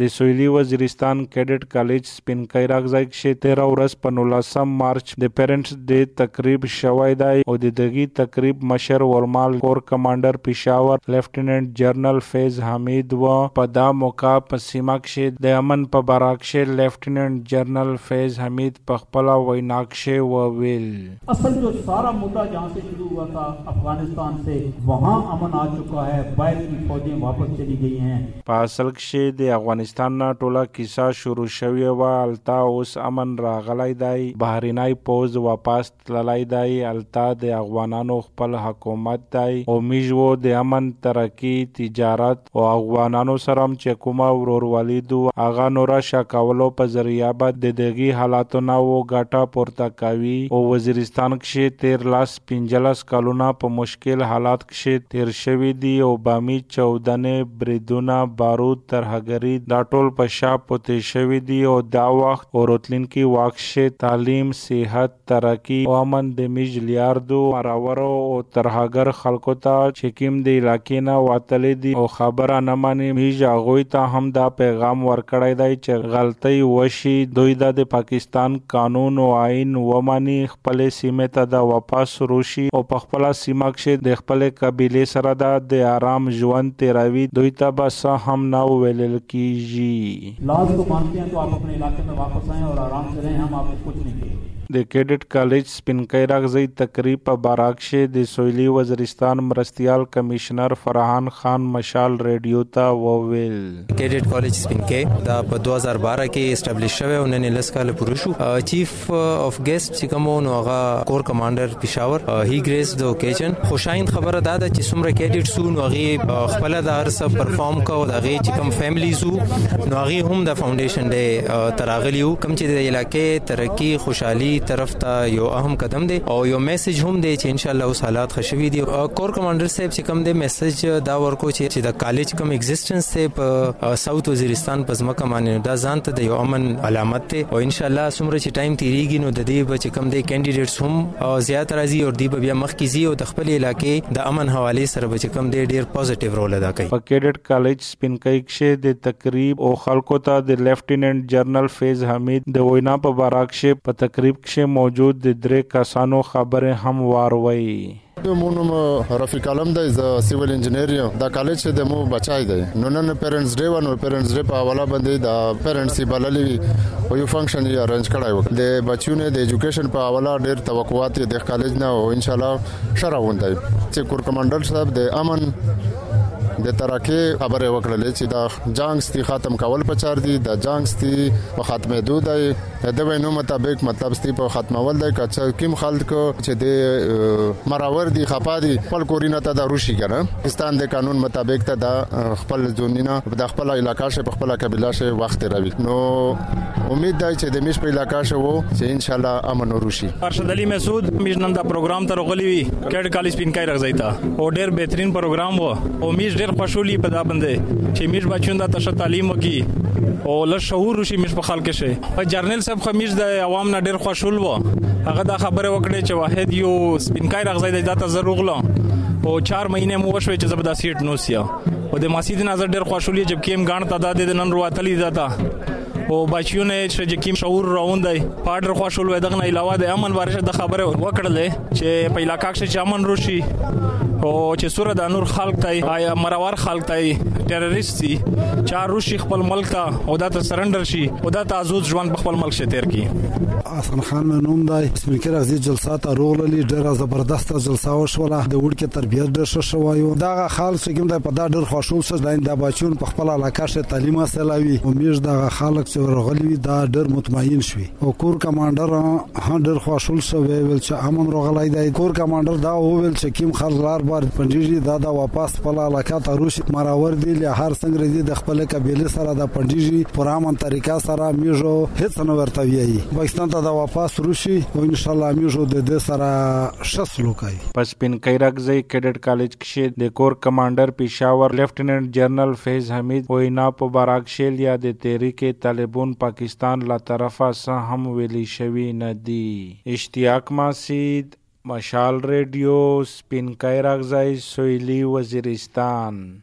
د سویلی وزیرستان کیډټ کالج سپین کیراغ ځای کې 13 ورځ په 19 مارچ د پیرنټس ډے تقریب شوی دی او د دغه تقریب مشر ورمال کور کمانډر پېښور لیفټیننټ جنرال فیض حمید و په دا موقع په سیمه کې د امن په براک کې لیفټیننټ جنرال فیض حمید په خپل وینا کې و ویل اصل جو سارا مدعا جہاں سے شروع ہوا تھا افغانستان سے وہاں امن آ چکا ہے باہر کی فوجیں واپس چلی گئی ہیں۔ په اصل کې د افغانستان افغانستان نه ټوله کیسه شروع شوې و التا اوس امن راغلی دی بهرینای پوز واپس تللی دی، التا د افغانانو خپل حکومت دی. او میجو د امن ترقی تجارت او افغانانو سره چې کومه ورورولي دو، هغه نور شکولو په ذریعہ به د دغه حالاتو نه و ګټه پورته کوي. او وزیرستان کې تیر لاس پنځلس کلونه په مشکل حالات کې تیر شوی دی او بامي چودنه بریدونه، بارود ترهګری دا ټول په شا پوتې شوی دی او دا وخت او راتلونکي واکشه تعلیم، صحت ترقی او امن، د میج، لیاردو، مراورو او ترهاګر خلکو ته چې کیم دی علاقې نه واتلې دي او خبره نه مانی میج هغه ته هم دا پیغام ورکړی دی چې غلطي وشي، دوی د پاکستان قانون او آئین ومانی خپل سیمه ته د واپس روشي او په خپل سیمه کې د خپل قبيله سره دا د آرام ژوند تیراوي دوی ته بس هم نو ویلل کیږي. جی۔ لاز کو مانتے ہیں تو آپ اپنے علاقے میں واپس آئیں اور آرام سے رہیں، ہم آپ کو کچھ نہیں کہیں د کیډټ کالج سپینکای راغزی تقریب په باراک د سویلی وزیرستان مرستیال کمشنر فرحان خان مشال ریډیو ته وویل. کیډټ کالج سپینکای دا په 2012 کې اسټابلیش شوی او نن لس کال پوره شو. چیف اف ګیسټ چې کوم نو هغه کور کمانډر پېښور هی ګریس د اوکیجن خوشاین خبره دا ده چې څومره کیډټ سو، نو هغه خپل د هر څه پرفارم کو دا هغه چې کوم فیملی سو نو هغه هم د فاونډیشن ډے تراغلیو کوم چې د علاقې ترقی خوشحالي طرف ته یو اهم قدم دی او یو میسج هم دی چې ان شاء الله اوس حالات خشوي دي کور کمانډر صاحب چې کوم دی میسج دا ورکو چې د کالج کوم ایگزیسټنس ته په ساوث وزیرستان په ځمکه باندې دا ځان ته د یو امن علامت ته او ان شاء الله سمره چې ټایم تیریږي نو د دې بچ کم دی کینډیډیټس هم زیات راځي او دی بیا مخ کیږي او د خپل علاقې د امن حواله سره بچ کم دی ډیر پوزټیو رول ادا کوي په کیډټ کالج سپینکای کې د تقریب او خلکو ته د لیفټیننټ جنرال فیض حمید د وینا په باراک شه په تقریب کې موجود د درې کسانو خبره هم واروي مونږ رفیق عالم دی ز سیویل انجینیر یم دا کالج د مو بچای دی نو نن پیرنټس ډے ونه پیرنټس ډے په حواله باندې دا پیرنټس بللې او یو فنکشن یې ارنج کړای و د بچیونو د ایجوکیشن په حواله ډېر توقعات د کالج نه او ان شاء الله شرا وندای چې کور کمانډر صاحب د امن د ترکه خبره وکړلې چې دا جنگ ستي ختم کول پچار دي د جنگ ستي په ختمه دود دی. د وینو مطابق مطلب ستي په ختمول دی کچا کیم خلک چې د مراور دي خپا دي، خپل کورینه ته د روشي کنه. پاکستان د قانون مطابق ته د خپل ځونینه د خپل علاقې شه، په خپل قبيله شه وخت راوي نو امید دی چې د میش په علاقې شه وو چې ان شاء الله امن وروشي ارشد علي مسعود میش نن دا پروګرام ته غلي وي کډ کالج پینکای راځي تا او ډېر بهترین پروګرام وو. او میش ډېر خوشحالي په دا باندې چې میش بچون دا تشه تعلیم وکي او له شعور شي میش په خلک شي په جرنل صاحب خو خمیش د عوام نه ډېر خوشحال وو۔ هغه دا خبره وکړه چې واحد یو سپینکای راځي دا ته ضرور غلا او 4 مہینے مو وشوي چې زبدا سیټ نو سیا او د مسجد نظر ډېر خوشحالي جب کیم غان تعداد د نن رواتلی دا او بچیو نه چې جی کیم شعور راون راوندای پاډر خوشحال وای دغه علاوه د امن بارشه د خبره وکړلې چې په علاقې کې چې امن روشي او چې سوره د نور خلق تای آیا مرور خلق تای ټیرریست دي چار روشي خپل ملک ته او دا ته سرندر شي، او دا ته ازود ژوند خپل ملک شتیر کی حسن خان منوم دی سپیکر غزي جلسات روغللی ډیره زبردست جلسه وشوله، د وړکه تربیت ډیر ښه شوایو دا خلک چې کوم د په دا ډیر خوشحال سره لاین د بچون په خپل علاقه شه تعلیم حاصلوي او میش دا خلک چې ورغلی دا ډیر مطمئن شوي. او کور کمانډر هم ډیر خوشحال شو ویل چې امن روغلای دی. کور کمانډر دا ویل چې کیم خلک پنځیږي دا دا واپس خپل علاقه ته روش مراور دی له هر څنګه دی د خپل قبيله سره د پنځیږي پر امن طریقه سره میجو هیڅ نه ورته ویي پاکستان ته دا واپس روشي او ان شاء الله میجو د دې سره شسلو کوي پس پین کیرغزی کیډټ کالج کې د کور کمانډر، پېښور لیفټیننټ جنرال فیض حمید، وینا په باراک شیل یا د تحریک طالبان پاکستان لا طرفه سه هم ویلی شوی نه دی اشتیاق ماسید مشال ریڈیو سپین اغزائی سویلی وزیرستان۔